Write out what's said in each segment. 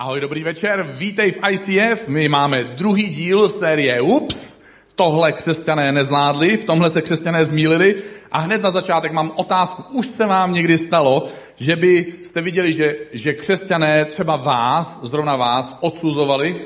Ahoj, dobrý večer, vítej v ICF. My máme druhý díl série Ups, tohle křesťané nezvládli, v tomhle se křesťané zmílili. A hned na začátek mám otázku, už se vám někdy stalo, že byste viděli, že, že křesťané třeba vás, zrovna vás, odsuzovali?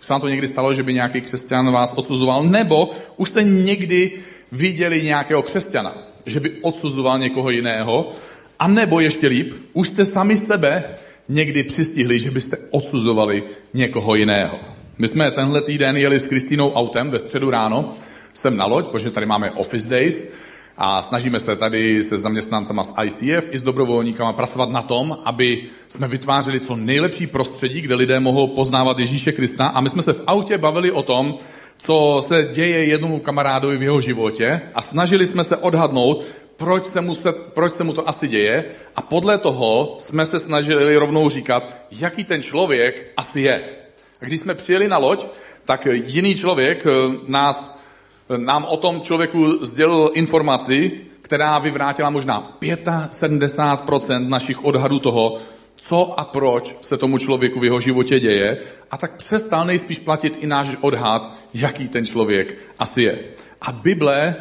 Už se vám to někdy stalo, že by nějaký křesťan vás odsuzoval? Nebo už jste někdy viděli nějakého křesťana, že by odsuzoval někoho jiného? A nebo ještě líp, už jste sami sebe někdy přistihli, že byste odsuzovali někoho jiného. My jsme tenhle týden jeli s Kristýnou autem ve středu ráno, jsem na loď, protože tady máme Office Days a snažíme se tady se zaměstnancama z ICF i s dobrovolníkama pracovat na tom, aby jsme vytvářeli co nejlepší prostředí, kde lidé mohou poznávat Ježíše Krista. A my jsme se v autě bavili o tom, co se děje jednomu kamarádovi v jeho životě a snažili jsme se odhadnout, proč se, mu se, proč se mu to asi děje a podle toho jsme se snažili rovnou říkat, jaký ten člověk asi je. A když jsme přijeli na loď, tak jiný člověk eh, nás, eh, nám o tom člověku sdělil informaci, která vyvrátila možná 75% našich odhadů toho, co a proč se tomu člověku v jeho životě děje a tak přestal nejspíš platit i náš odhad, jaký ten člověk asi je. A Bible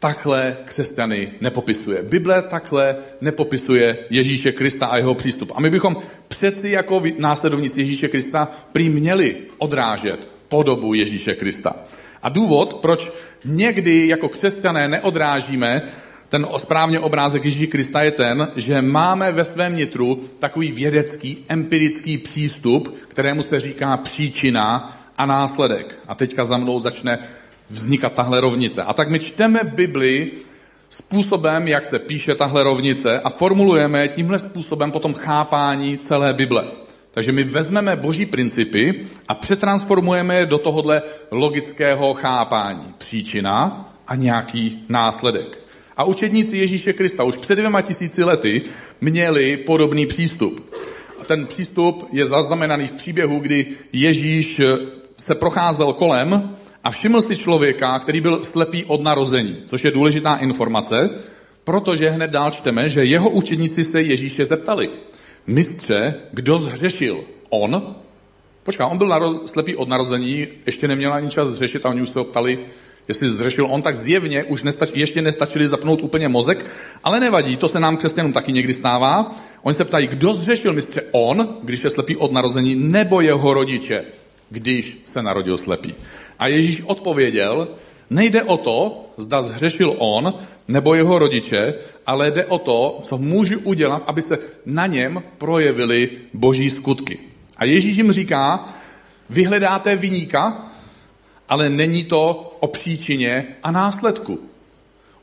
takhle křesťany nepopisuje. Bible takhle nepopisuje Ježíše Krista a jeho přístup. A my bychom přeci jako následovníci Ježíše Krista prý měli odrážet podobu Ježíše Krista. A důvod, proč někdy jako křesťané neodrážíme ten správně obrázek Ježíše Krista je ten, že máme ve svém nitru takový vědecký, empirický přístup, kterému se říká příčina a následek. A teďka za mnou začne vznikat tahle rovnice. A tak my čteme Bibli způsobem, jak se píše tahle rovnice a formulujeme tímhle způsobem potom chápání celé Bible. Takže my vezmeme boží principy a přetransformujeme je do tohohle logického chápání. Příčina a nějaký následek. A učedníci Ježíše Krista už před dvěma tisíci lety měli podobný přístup. Ten přístup je zaznamenaný v příběhu, kdy Ježíš se procházel kolem a všiml si člověka, který byl slepý od narození, což je důležitá informace, protože hned dál čteme, že jeho učeníci se Ježíše zeptali. Mistře, kdo zhřešil? On? Počká, on byl naro- slepý od narození, ještě neměl ani čas zřešit a oni už se ho ptali, jestli zřešil on, tak zjevně už nestač, ještě nestačili zapnout úplně mozek, ale nevadí, to se nám křesťanům taky někdy stává. Oni se ptají, kdo zřešil mistře? On, když je slepý od narození, nebo jeho rodiče, když se narodil slepý. A Ježíš odpověděl, nejde o to, zda zhřešil on nebo jeho rodiče, ale jde o to, co můžu udělat, aby se na něm projevily boží skutky. A Ježíš jim říká, vyhledáte vyníka, ale není to o příčině a následku.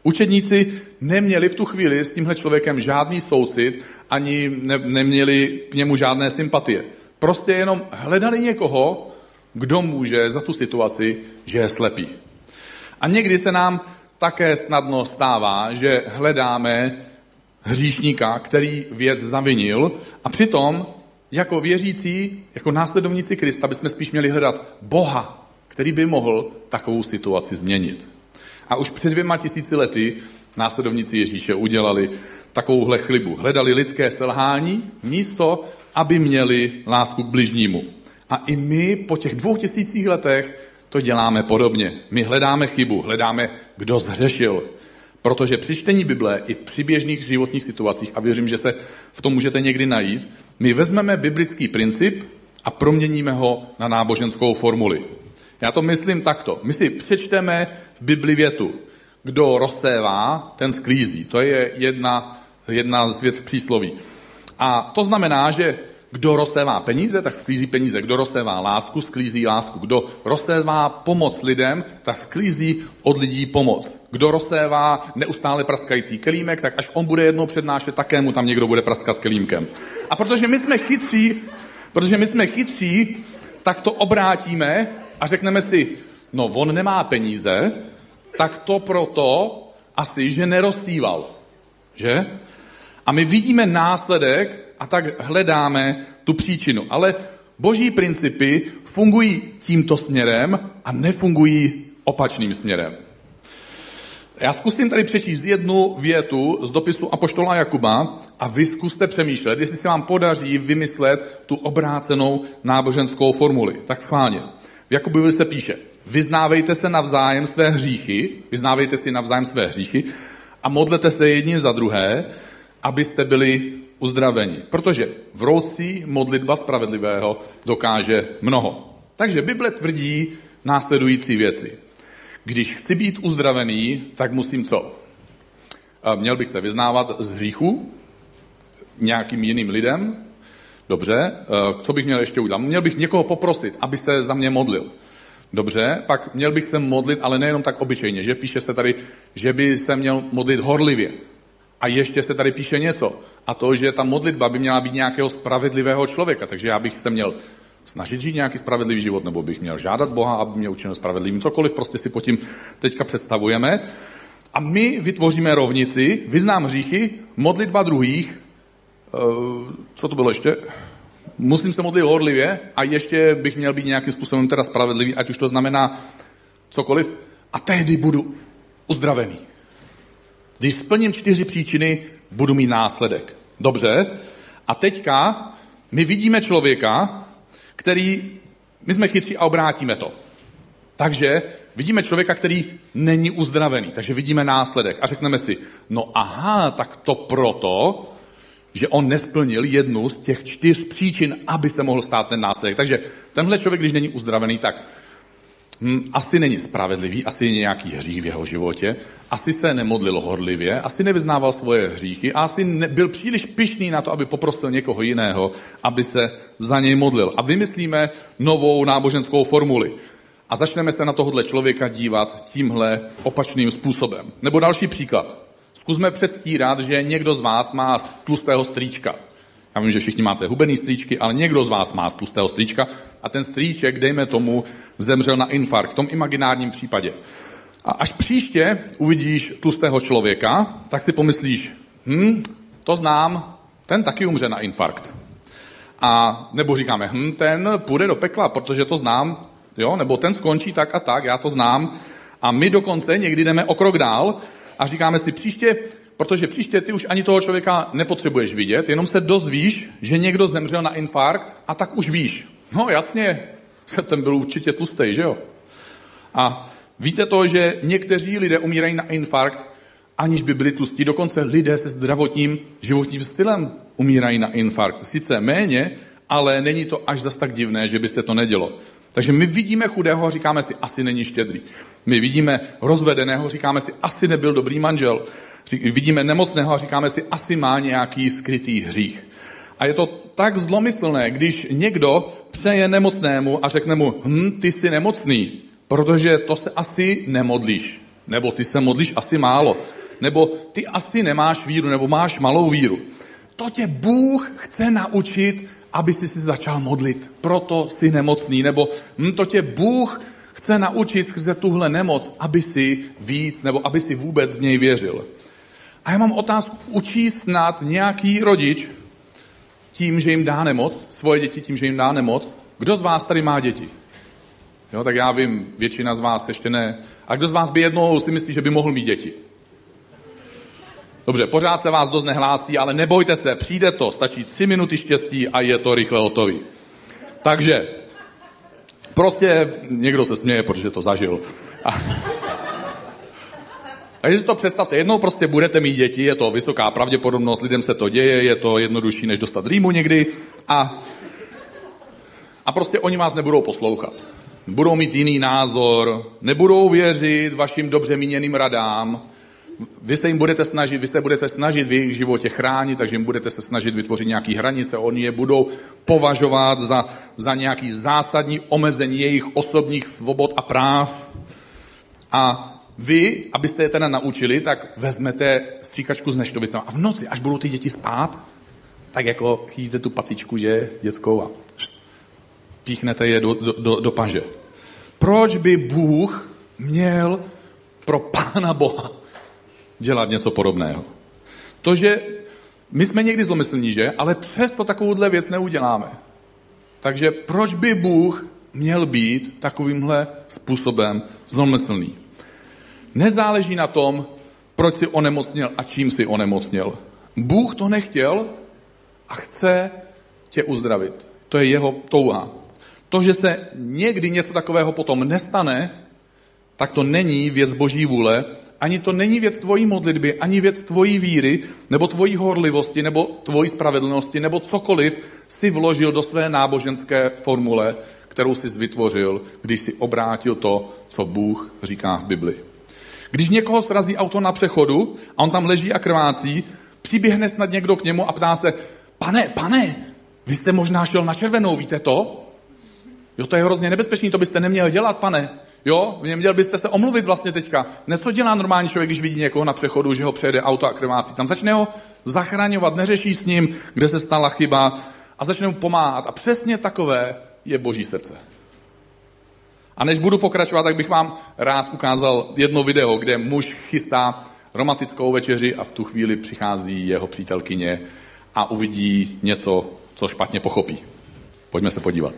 Učedníci neměli v tu chvíli s tímhle člověkem žádný soucit, ani ne, neměli k němu žádné sympatie. Prostě jenom hledali někoho, kdo může za tu situaci, že je slepý. A někdy se nám také snadno stává, že hledáme hříšníka, který věc zavinil a přitom jako věřící, jako následovníci Krista bychom spíš měli hledat Boha, který by mohl takovou situaci změnit. A už před dvěma tisíci lety následovníci Ježíše udělali takovouhle chlibu. Hledali lidské selhání místo, aby měli lásku k bližnímu. A i my po těch dvou tisících letech to děláme podobně. My hledáme chybu, hledáme, kdo zhřešil. Protože při čtení Bible i při běžných životních situacích, a věřím, že se v tom můžete někdy najít, my vezmeme biblický princip a proměníme ho na náboženskou formuli. Já to myslím takto. My si přečteme v Bibli větu, kdo rozsévá, ten sklízí. To je jedna, jedna z věc v přísloví. A to znamená, že kdo rozsévá peníze, tak sklízí peníze. Kdo rozsévá lásku, sklízí lásku. Kdo rozsévá pomoc lidem, tak sklízí od lidí pomoc. Kdo rozsévá neustále praskající kelímek, tak až on bude jednou přednášet, také mu tam někdo bude praskat kelímkem. A protože my jsme chytří, protože my jsme chytří, tak to obrátíme a řekneme si, no on nemá peníze, tak to proto asi, že nerozsíval. Že? A my vidíme následek a tak hledáme tu příčinu. Ale boží principy fungují tímto směrem a nefungují opačným směrem. Já zkusím tady přečíst jednu větu z dopisu Apoštola Jakuba a vy zkuste přemýšlet, jestli se vám podaří vymyslet tu obrácenou náboženskou formuli. Tak schválně. V Jakubovi se píše, vyznávejte se navzájem své hříchy, vyznávejte si navzájem své hříchy a modlete se jedni za druhé, abyste byli uzdraveni. Protože vroucí modlitba spravedlivého dokáže mnoho. Takže Bible tvrdí následující věci. Když chci být uzdravený, tak musím co? Měl bych se vyznávat z hříchu nějakým jiným lidem? Dobře, co bych měl ještě udělat? Měl bych někoho poprosit, aby se za mě modlil. Dobře, pak měl bych se modlit, ale nejenom tak obyčejně, že píše se tady, že by se měl modlit horlivě. A ještě se tady píše něco. A to, že ta modlitba by měla být nějakého spravedlivého člověka. Takže já bych se měl snažit žít nějaký spravedlivý život, nebo bych měl žádat Boha, aby mě učinil spravedlivým. Cokoliv prostě si pod tím teďka představujeme. A my vytvoříme rovnici, vyznám hříchy, modlitba druhých, eh, co to bylo ještě? Musím se modlit horlivě a ještě bych měl být nějakým způsobem teda spravedlivý, ať už to znamená cokoliv. A tehdy budu uzdravený. Když splním čtyři příčiny, budu mít následek. Dobře. A teďka my vidíme člověka, který, my jsme chytří a obrátíme to. Takže vidíme člověka, který není uzdravený, takže vidíme následek a řekneme si, no aha, tak to proto, že on nesplnil jednu z těch čtyř příčin, aby se mohl stát ten následek. Takže tenhle člověk, když není uzdravený, tak asi není spravedlivý, asi je nějaký hřích v jeho životě, asi se nemodlil horlivě, asi nevyznával svoje hříchy a asi ne, byl příliš pišný na to, aby poprosil někoho jiného, aby se za něj modlil. A vymyslíme novou náboženskou formuli. A začneme se na tohohle člověka dívat tímhle opačným způsobem. Nebo další příklad. Zkusme předstírat, že někdo z vás má tlustého strýčka. Já vím, že všichni máte hubený strýčky, ale někdo z vás má tlustého strýčka a ten strýček, dejme tomu, zemřel na infarkt v tom imaginárním případě. A až příště uvidíš tlustého člověka, tak si pomyslíš, hm, to znám, ten taky umře na infarkt. A nebo říkáme, hm, ten půjde do pekla, protože to znám, jo, nebo ten skončí tak a tak, já to znám. A my dokonce někdy jdeme o krok dál a říkáme si příště, protože příště ty už ani toho člověka nepotřebuješ vidět, jenom se dozvíš, že někdo zemřel na infarkt a tak už víš. No jasně, ten byl určitě tlustý, že jo? A víte to, že někteří lidé umírají na infarkt, aniž by byli tlustí. Dokonce lidé se zdravotním životním stylem umírají na infarkt. Sice méně, ale není to až zas tak divné, že by se to nedělo. Takže my vidíme chudého a říkáme si, asi není štědrý. My vidíme rozvedeného, říkáme si, asi nebyl dobrý manžel. Vidíme nemocného a říkáme si, asi má nějaký skrytý hřích. A je to tak zlomyslné, když někdo přeje nemocnému a řekne mu, hm, ty jsi nemocný, protože to se asi nemodlíš. Nebo ty se modlíš asi málo. Nebo ty asi nemáš víru, nebo máš malou víru. To tě Bůh chce naučit, aby si si začal modlit. Proto jsi nemocný. Nebo hm, to tě Bůh chce naučit skrze tuhle nemoc, aby si víc, nebo aby si vůbec v něj věřil. A já mám otázku, učí snad nějaký rodič tím, že jim dá nemoc, svoje děti tím, že jim dá nemoc? Kdo z vás tady má děti? Jo, tak já vím, většina z vás ještě ne. A kdo z vás by jednou si myslí, že by mohl mít děti? Dobře, pořád se vás dost nehlásí, ale nebojte se, přijde to, stačí tři minuty štěstí a je to rychle hotový. Takže, prostě někdo se směje, protože to zažil. A... Takže si to představte, jednou prostě budete mít děti, je to vysoká pravděpodobnost, lidem se to děje, je to jednodušší, než dostat rýmu někdy a, a prostě oni vás nebudou poslouchat. Budou mít jiný názor, nebudou věřit vašim dobře míněným radám, vy se jim budete snažit, vy se budete snažit v jejich životě chránit, takže jim budete se snažit vytvořit nějaké hranice, oni je budou považovat za, za nějaký zásadní omezení jejich osobních svobod a práv. A vy, abyste je teda naučili, tak vezmete stříkačku s neštovicem a v noci, až budou ty děti spát, tak jako chytíte tu pacičku, že, dětskou a píchnete je do, do, do, do paže. Proč by Bůh měl pro Pána Boha dělat něco podobného? To, že my jsme někdy zlomyslní, že? Ale přesto takovouhle věc neuděláme. Takže proč by Bůh měl být takovýmhle způsobem zlomyslný? Nezáleží na tom, proč si onemocněl a čím si onemocněl. Bůh to nechtěl a chce tě uzdravit. To je jeho touha. To, že se někdy něco takového potom nestane, tak to není věc boží vůle, ani to není věc tvojí modlitby, ani věc tvojí víry, nebo tvojí horlivosti, nebo tvojí spravedlnosti, nebo cokoliv si vložil do své náboženské formule, kterou jsi vytvořil, když si obrátil to, co Bůh říká v Bibli. Když někoho srazí auto na přechodu a on tam leží a krvácí, přiběhne snad někdo k němu a ptá se, pane, pane, vy jste možná šel na červenou, víte to? Jo, to je hrozně nebezpečný, to byste neměl dělat, pane. Jo, měl byste se omluvit vlastně teďka. Ne, co dělá normální člověk, když vidí někoho na přechodu, že ho přejede auto a krvácí. Tam začne ho zachraňovat, neřeší s ním, kde se stala chyba a začne mu pomáhat. A přesně takové je boží srdce. A než budu pokračovat, tak bych vám rád ukázal jedno video, kde muž chystá romantickou večeři a v tu chvíli přichází jeho přítelkyně a uvidí něco, co špatně pochopí. Pojďme se podívat.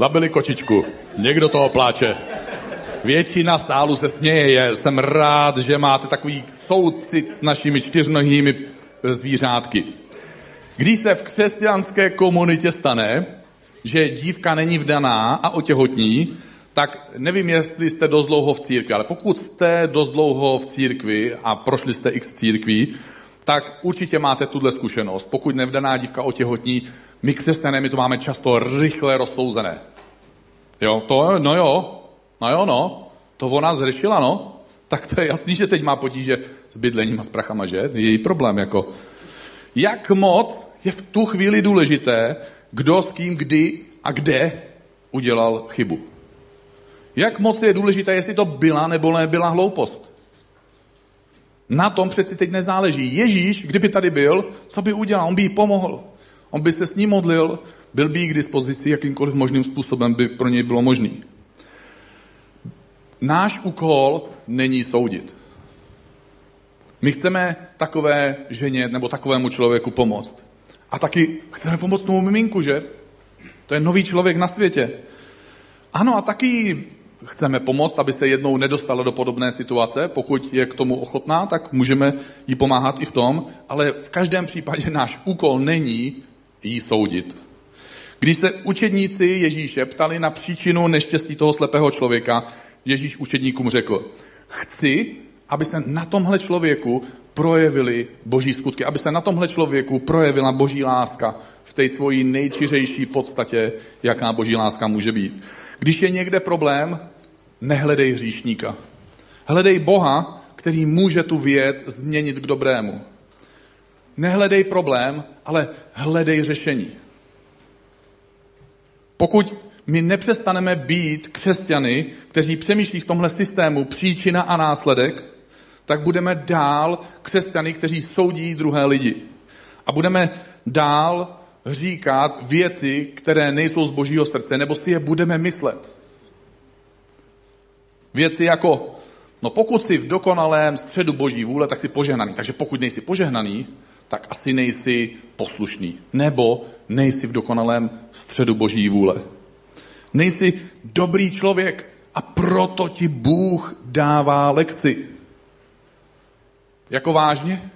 Zabili kočičku. Někdo toho pláče. Většina sálu se směje. Jsem rád, že máte takový soucit s našimi čtyřnohými zvířátky. Když se v křesťanské komunitě stane, že dívka není vdaná a otěhotní, tak nevím, jestli jste dost dlouho v církvi, ale pokud jste dost dlouho v církvi a prošli jste x církví, tak určitě máte tuhle zkušenost. Pokud nevdaná dívka otěhotní, my křesťané, my to máme často rychle rozsouzené. Jo, to, no jo, no jo, no, to ona zřešila, no. Tak to je jasný, že teď má potíže s bydlením a s prachama, že? Je její problém, jako. Jak moc je v tu chvíli důležité, kdo s kým, kdy a kde udělal chybu. Jak moc je důležité, jestli to byla nebo nebyla hloupost. Na tom přeci teď nezáleží. Ježíš, kdyby tady byl, co by udělal? On by jí pomohl. On by se s ním modlil, byl by jí k dispozici jakýmkoliv možným způsobem by pro něj bylo možný. Náš úkol není soudit. My chceme takové ženě nebo takovému člověku pomoct. A taky chceme pomoct tomu miminku, že? To je nový člověk na světě. Ano, a taky chceme pomoct, aby se jednou nedostala do podobné situace. Pokud je k tomu ochotná, tak můžeme jí pomáhat i v tom, ale v každém případě náš úkol není jí soudit. Když se učedníci Ježíše ptali na příčinu neštěstí toho slepého člověka, Ježíš učedníkům řekl, chci, aby se na tomhle člověku projevili boží skutky, aby se na tomhle člověku projevila boží láska v té svojí nejčiřejší podstatě, jaká boží láska může být. Když je někde problém, nehledej hříšníka. Hledej Boha, který může tu věc změnit k dobrému. Nehledej problém, ale hledej řešení. Pokud my nepřestaneme být křesťany, kteří přemýšlí v tomhle systému příčina a následek, tak budeme dál křesťany, kteří soudí druhé lidi. A budeme dál říkat věci, které nejsou z božího srdce, nebo si je budeme myslet. Věci jako, no pokud jsi v dokonalém středu boží vůle, tak jsi požehnaný. Takže pokud nejsi požehnaný, tak asi nejsi poslušný. Nebo nejsi v dokonalém středu boží vůle. Nejsi dobrý člověk a proto ti Bůh dává lekci. Jako vážně?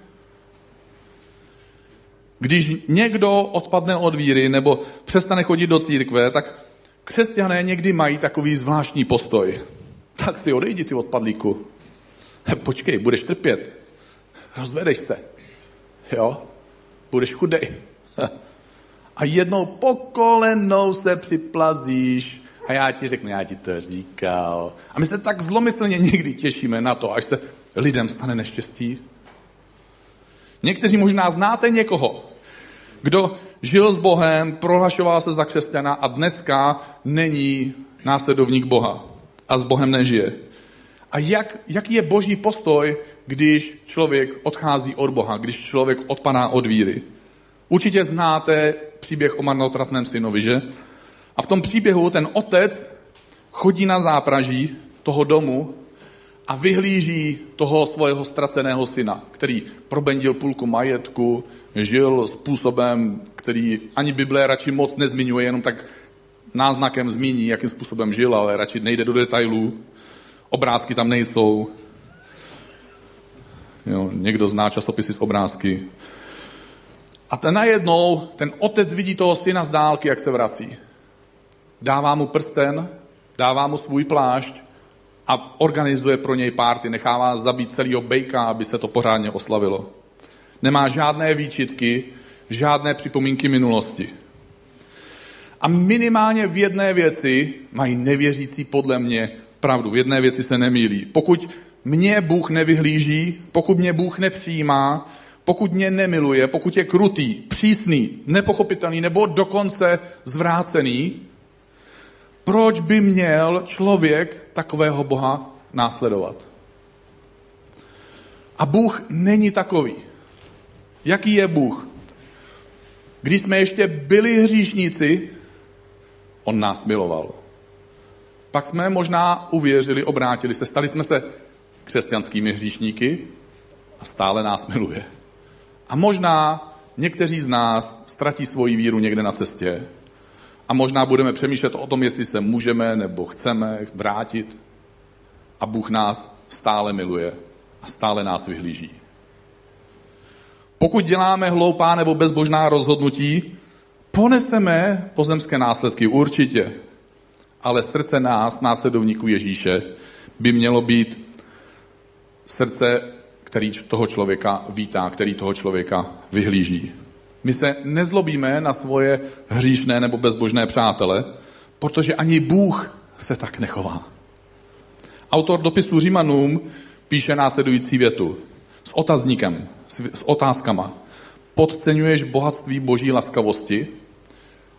Když někdo odpadne od víry nebo přestane chodit do církve, tak křesťané někdy mají takový zvláštní postoj. Tak si odejdi, ty odpadlíku. Počkej, budeš trpět. Rozvedeš se. Jo? Budeš chudej. A jednou pokolenou se připlazíš a já ti řeknu, já ti to říkal. A my se tak zlomyslně někdy těšíme na to, až se lidem stane neštěstí. Někteří možná znáte někoho, kdo žil s Bohem, prohlašoval se za křesťana a dneska není následovník Boha a s Bohem nežije. A jak, jaký je boží postoj, když člověk odchází od Boha, když člověk odpadá od víry? Určitě znáte příběh o marnotratném synovi, že? A v tom příběhu ten otec chodí na zápraží toho domu a vyhlíží toho svého ztraceného syna, který probendil půlku majetku, žil způsobem, který ani Bible radši moc nezmiňuje, jenom tak náznakem zmíní, jakým způsobem žil, ale radši nejde do detailů. Obrázky tam nejsou. Jo, někdo zná časopisy z obrázky. A ten najednou, ten otec vidí toho syna z dálky, jak se vrací. Dává mu prsten, dává mu svůj plášť a organizuje pro něj párty, nechává zabít celého bejka, aby se to pořádně oslavilo. Nemá žádné výčitky, žádné připomínky minulosti. A minimálně v jedné věci mají nevěřící podle mě pravdu. V jedné věci se nemýlí. Pokud mě Bůh nevyhlíží, pokud mě Bůh nepřijímá, pokud mě nemiluje, pokud je krutý, přísný, nepochopitelný nebo dokonce zvrácený, proč by měl člověk takového Boha následovat? A Bůh není takový. Jaký je Bůh? Když jsme ještě byli hříšníci, On nás miloval. Pak jsme možná uvěřili, obrátili se, stali jsme se křesťanskými hříšníky a stále nás miluje. A možná někteří z nás ztratí svoji víru někde na cestě a možná budeme přemýšlet o tom, jestli se můžeme nebo chceme vrátit. A Bůh nás stále miluje a stále nás vyhlíží. Pokud děláme hloupá nebo bezbožná rozhodnutí, poneseme pozemské následky určitě, ale srdce nás, následovníků Ježíše, by mělo být srdce, který toho člověka vítá, který toho člověka vyhlíží. My se nezlobíme na svoje hříšné nebo bezbožné přátele, protože ani Bůh se tak nechová. Autor dopisu Římanům píše následující větu s otazníkem, s otázkama. Podceňuješ bohatství boží laskavosti?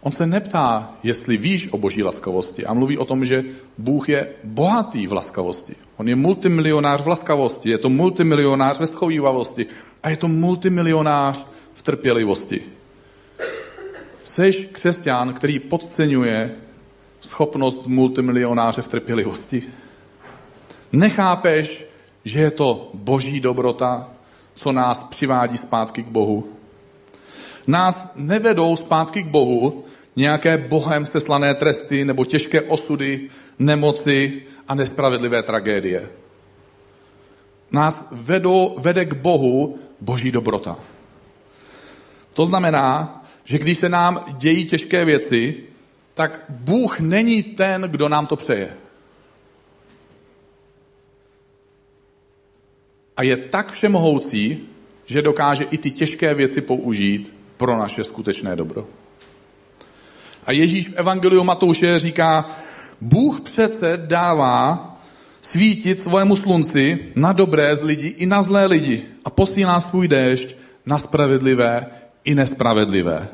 On se neptá, jestli víš o boží laskavosti a mluví o tom, že Bůh je bohatý v laskavosti. On je multimilionář v laskavosti, je to multimilionář ve schovývavosti a je to multimilionář v trpělivosti. Seš křesťan, který podceňuje schopnost multimilionáře v trpělivosti? Nechápeš, že je to boží dobrota, co nás přivádí zpátky k Bohu? Nás nevedou zpátky k Bohu nějaké bohem seslané tresty nebo těžké osudy, nemoci a nespravedlivé tragédie. Nás vedou, vede k Bohu boží dobrota. To znamená, že když se nám dějí těžké věci, tak Bůh není ten, kdo nám to přeje. A je tak všemohoucí, že dokáže i ty těžké věci použít pro naše skutečné dobro. A Ježíš v Evangeliu Matouše říká, Bůh přece dává svítit svému slunci na dobré z lidí i na zlé lidi a posílá svůj déšť na spravedlivé i nespravedlivé.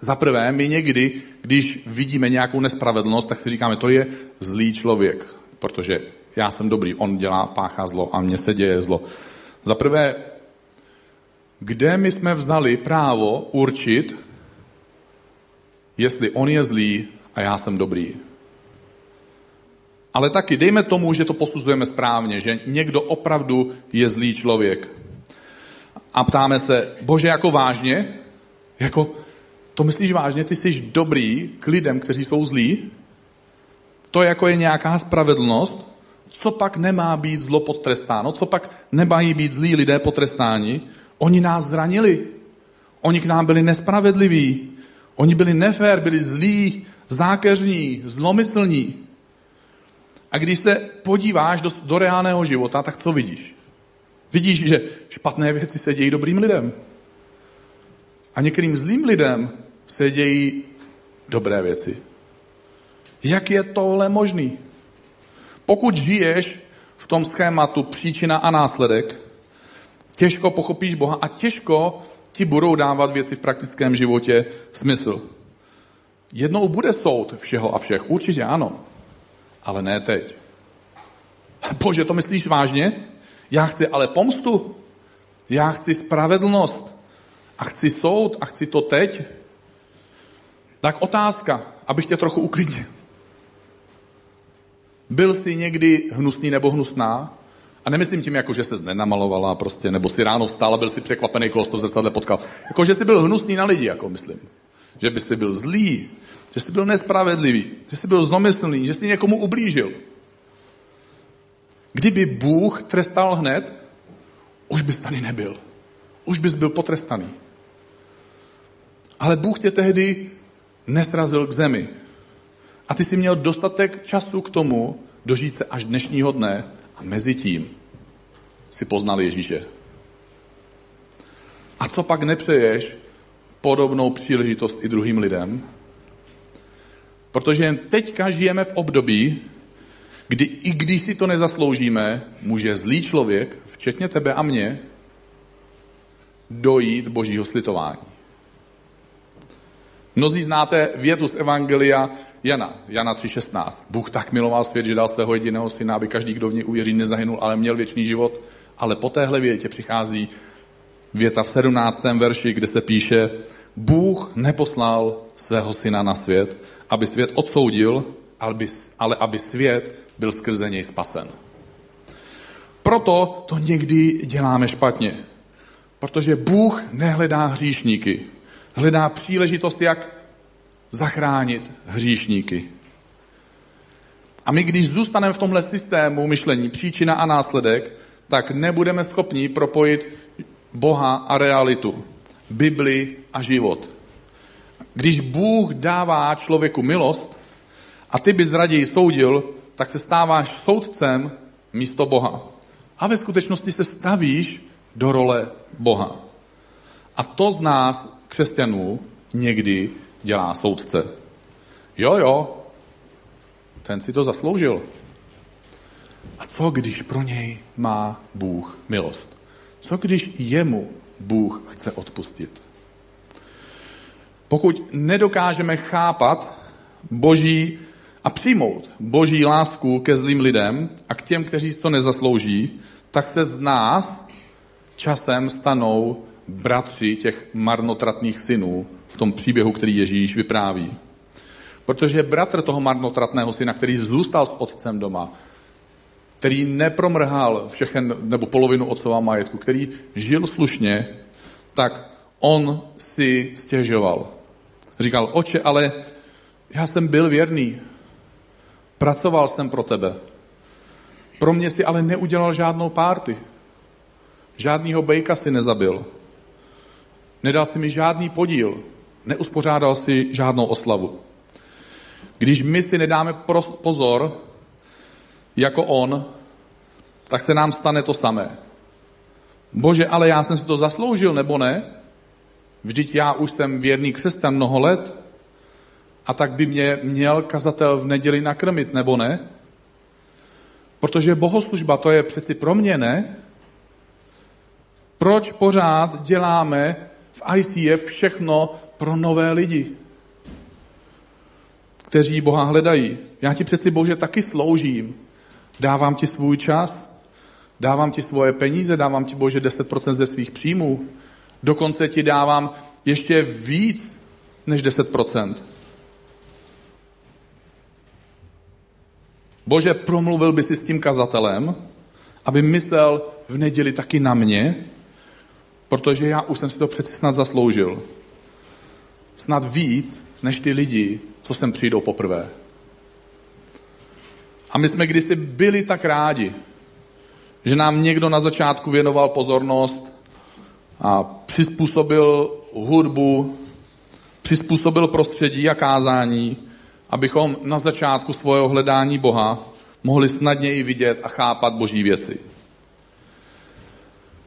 Za prvé, my někdy, když vidíme nějakou nespravedlnost, tak si říkáme, to je zlý člověk, protože já jsem dobrý, on dělá, páchá zlo a mně se děje zlo. Za prvé, kde my jsme vzali právo určit, jestli on je zlý a já jsem dobrý. Ale taky dejme tomu, že to posuzujeme správně, že někdo opravdu je zlý člověk. A ptáme se, bože, jako vážně? Jako, to myslíš vážně? Ty jsi dobrý k lidem, kteří jsou zlí? To jako je nějaká spravedlnost? Co pak nemá být zlo potrestáno? Co pak nemají být zlí lidé potrestáni? Oni nás zranili. Oni k nám byli nespravedliví. Oni byli nefér, byli zlí, zákeřní, zlomyslní. A když se podíváš do, do reálného života, tak co vidíš? Vidíš, že špatné věci se dějí dobrým lidem. A některým zlým lidem se dějí dobré věci. Jak je tohle možný? Pokud žiješ v tom schématu příčina a následek, těžko pochopíš Boha a těžko ti budou dávat věci v praktickém životě smysl. Jednou bude soud všeho a všech, určitě ano, ale ne teď. Bože, to myslíš vážně? Já chci ale pomstu. Já chci spravedlnost. A chci soud. A chci to teď. Tak otázka, abych tě trochu uklidnil. Byl jsi někdy hnusný nebo hnusná? A nemyslím tím, jako, že se nenamalovala prostě, nebo si ráno vstal a byl si překvapený, koho jsi to v zrcadle potkal. Jako, že jsi byl hnusný na lidi, jako myslím. Že by si byl zlý, že jsi byl nespravedlivý, že jsi byl zlomyslný, že jsi někomu ublížil. Kdyby Bůh trestal hned, už bys tady nebyl. Už bys byl potrestaný. Ale Bůh tě tehdy nesrazil k zemi. A ty si měl dostatek času k tomu dožít se až dnešního dne a mezi tím si poznal Ježíše. A co pak nepřeješ podobnou příležitost i druhým lidem? Protože jen teďka žijeme v období, kdy i když si to nezasloužíme, může zlý člověk, včetně tebe a mě, dojít božího slitování. Mnozí znáte větu z Evangelia Jana, Jana 3.16. Bůh tak miloval svět, že dal svého jediného syna, aby každý, kdo v něj uvěří, nezahynul, ale měl věčný život. Ale po téhle větě přichází věta v 17. verši, kde se píše, Bůh neposlal svého syna na svět, aby svět odsoudil, ale aby svět byl skrze něj spasen. Proto to někdy děláme špatně. Protože Bůh nehledá hříšníky. Hledá příležitost, jak zachránit hříšníky. A my, když zůstaneme v tomhle systému myšlení příčina a následek, tak nebudeme schopni propojit Boha a realitu, Bibli a život. Když Bůh dává člověku milost a ty bys raději soudil, tak se stáváš soudcem místo Boha. A ve skutečnosti se stavíš do role Boha. A to z nás, křesťanů, někdy dělá soudce. Jo, jo, ten si to zasloužil. A co když pro něj má Bůh milost? Co když jemu Bůh chce odpustit? Pokud nedokážeme chápat boží a přijmout boží lásku ke zlým lidem a k těm, kteří to nezaslouží, tak se z nás časem stanou bratři těch marnotratných synů v tom příběhu, který Ježíš vypráví. Protože bratr toho marnotratného syna, který zůstal s otcem doma, který nepromrhal všechen, nebo polovinu otcova majetku, který žil slušně, tak on si stěžoval. Říkal, oče, ale já jsem byl věrný. Pracoval jsem pro tebe. Pro mě si ale neudělal žádnou párty. Žádnýho bejka si nezabil. Nedal si mi žádný podíl. Neuspořádal si žádnou oslavu. Když my si nedáme pozor, jako on, tak se nám stane to samé. Bože, ale já jsem si to zasloužil, nebo ne? Vždyť já už jsem věrný křesťan mnoho let a tak by mě měl kazatel v neděli nakrmit, nebo ne? Protože bohoslužba to je přeci pro mě, ne? Proč pořád děláme v ICF všechno pro nové lidi, kteří Boha hledají? Já ti přeci, Bože, taky sloužím. Dávám ti svůj čas, dávám ti svoje peníze, dávám ti, Bože, 10% ze svých příjmů. Dokonce ti dávám ještě víc než 10%. Bože, promluvil by si s tím kazatelem, aby myslel v neděli taky na mě, protože já už jsem si to přeci snad zasloužil. Snad víc, než ty lidi, co sem přijdou poprvé. A my jsme kdysi byli tak rádi, že nám někdo na začátku věnoval pozornost a přizpůsobil hudbu, přizpůsobil prostředí a kázání, abychom na začátku svého hledání Boha mohli snadněji vidět a chápat boží věci.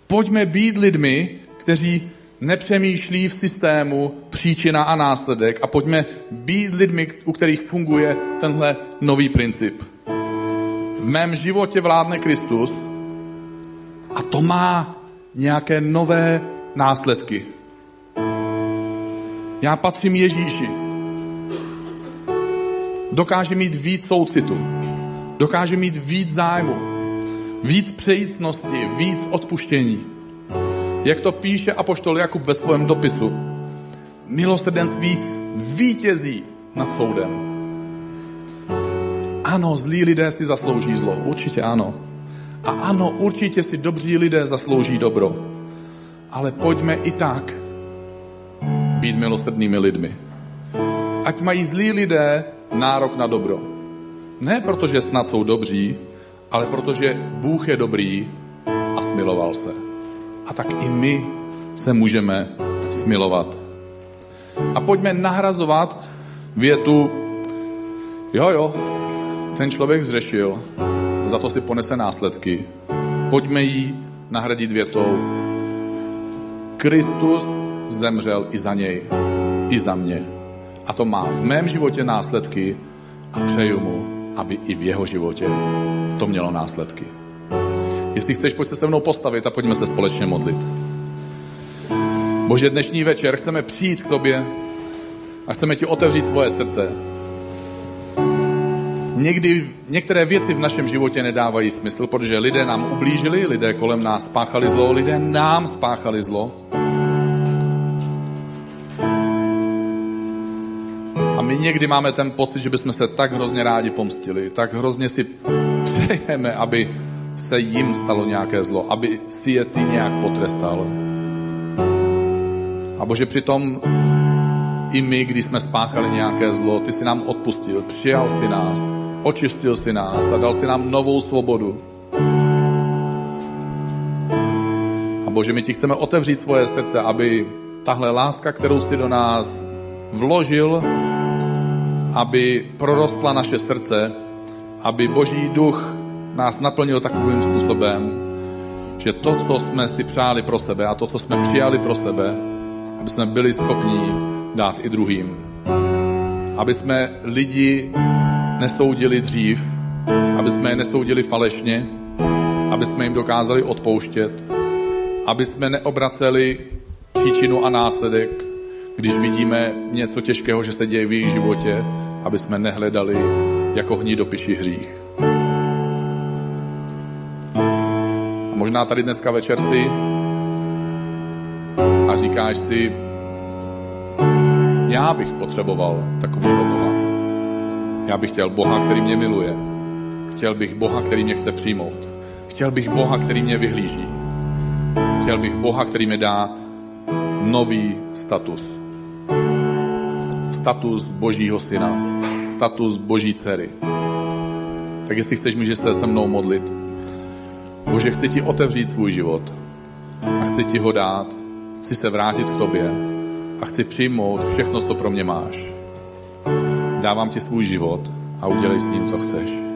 Pojďme být lidmi, kteří nepřemýšlí v systému příčina a následek a pojďme být lidmi, u kterých funguje tenhle nový princip. V mém životě vládne Kristus a to má nějaké nové následky. Já patřím Ježíši. Dokáže mít víc soucitu. Dokáže mít víc zájmu. víc přejícnosti, víc odpuštění. Jak to píše apoštol Jakub ve svém dopisu, milosrdenství vítězí nad soudem. Ano, zlí lidé si zaslouží zlo, určitě ano. A ano, určitě si dobří lidé zaslouží dobro. Ale pojďme i tak být milosrdnými lidmi. Ať mají zlí lidé nárok na dobro. Ne protože snad jsou dobří, ale protože Bůh je dobrý a smiloval se. A tak i my se můžeme smilovat. A pojďme nahrazovat větu, jo, jo, ten člověk zřešil, za to si ponese následky. Pojďme jí nahradit větou, Kristus zemřel i za něj, i za mě. A to má v mém životě následky a přeju mu, aby i v jeho životě to mělo následky. Jestli chceš, pojď se se mnou postavit a pojďme se společně modlit. Bože, dnešní večer chceme přijít k tobě a chceme ti otevřít svoje srdce. Někdy některé věci v našem životě nedávají smysl, protože lidé nám ublížili, lidé kolem nás spáchali zlo, lidé nám spáchali zlo. A my někdy máme ten pocit, že bychom se tak hrozně rádi pomstili, tak hrozně si přejeme, aby se jim stalo nějaké zlo, aby si je ty nějak potrestal. A Bože, přitom i my, když jsme spáchali nějaké zlo, ty si nám odpustil, přijal si nás, očistil si nás a dal si nám novou svobodu. A Bože, my ti chceme otevřít svoje srdce, aby tahle láska, kterou si do nás vložil, aby prorostla naše srdce, aby Boží duch nás naplnil takovým způsobem, že to, co jsme si přáli pro sebe a to, co jsme přijali pro sebe, aby jsme byli schopni dát i druhým. Aby jsme lidi nesoudili dřív, aby jsme je nesoudili falešně, aby jsme jim dokázali odpouštět, aby jsme neobraceli příčinu a následek, když vidíme něco těžkého, že se děje v jejich životě, aby jsme nehledali jako hnidopiší hřích. Možná tady dneska večer si a říkáš si, já bych potřeboval takového Boha. Já bych chtěl Boha, který mě miluje. Chtěl bych Boha, který mě chce přijmout. Chtěl bych Boha, který mě vyhlíží. Chtěl bych Boha, který mi dá nový status. Status Božího syna. Status Boží dcery. Tak jestli chceš, můžeš se se mnou modlit. Bože, chci ti otevřít svůj život a chci ti ho dát. Chci se vrátit k tobě a chci přijmout všechno, co pro mě máš. Dávám ti svůj život a udělej s ním, co chceš.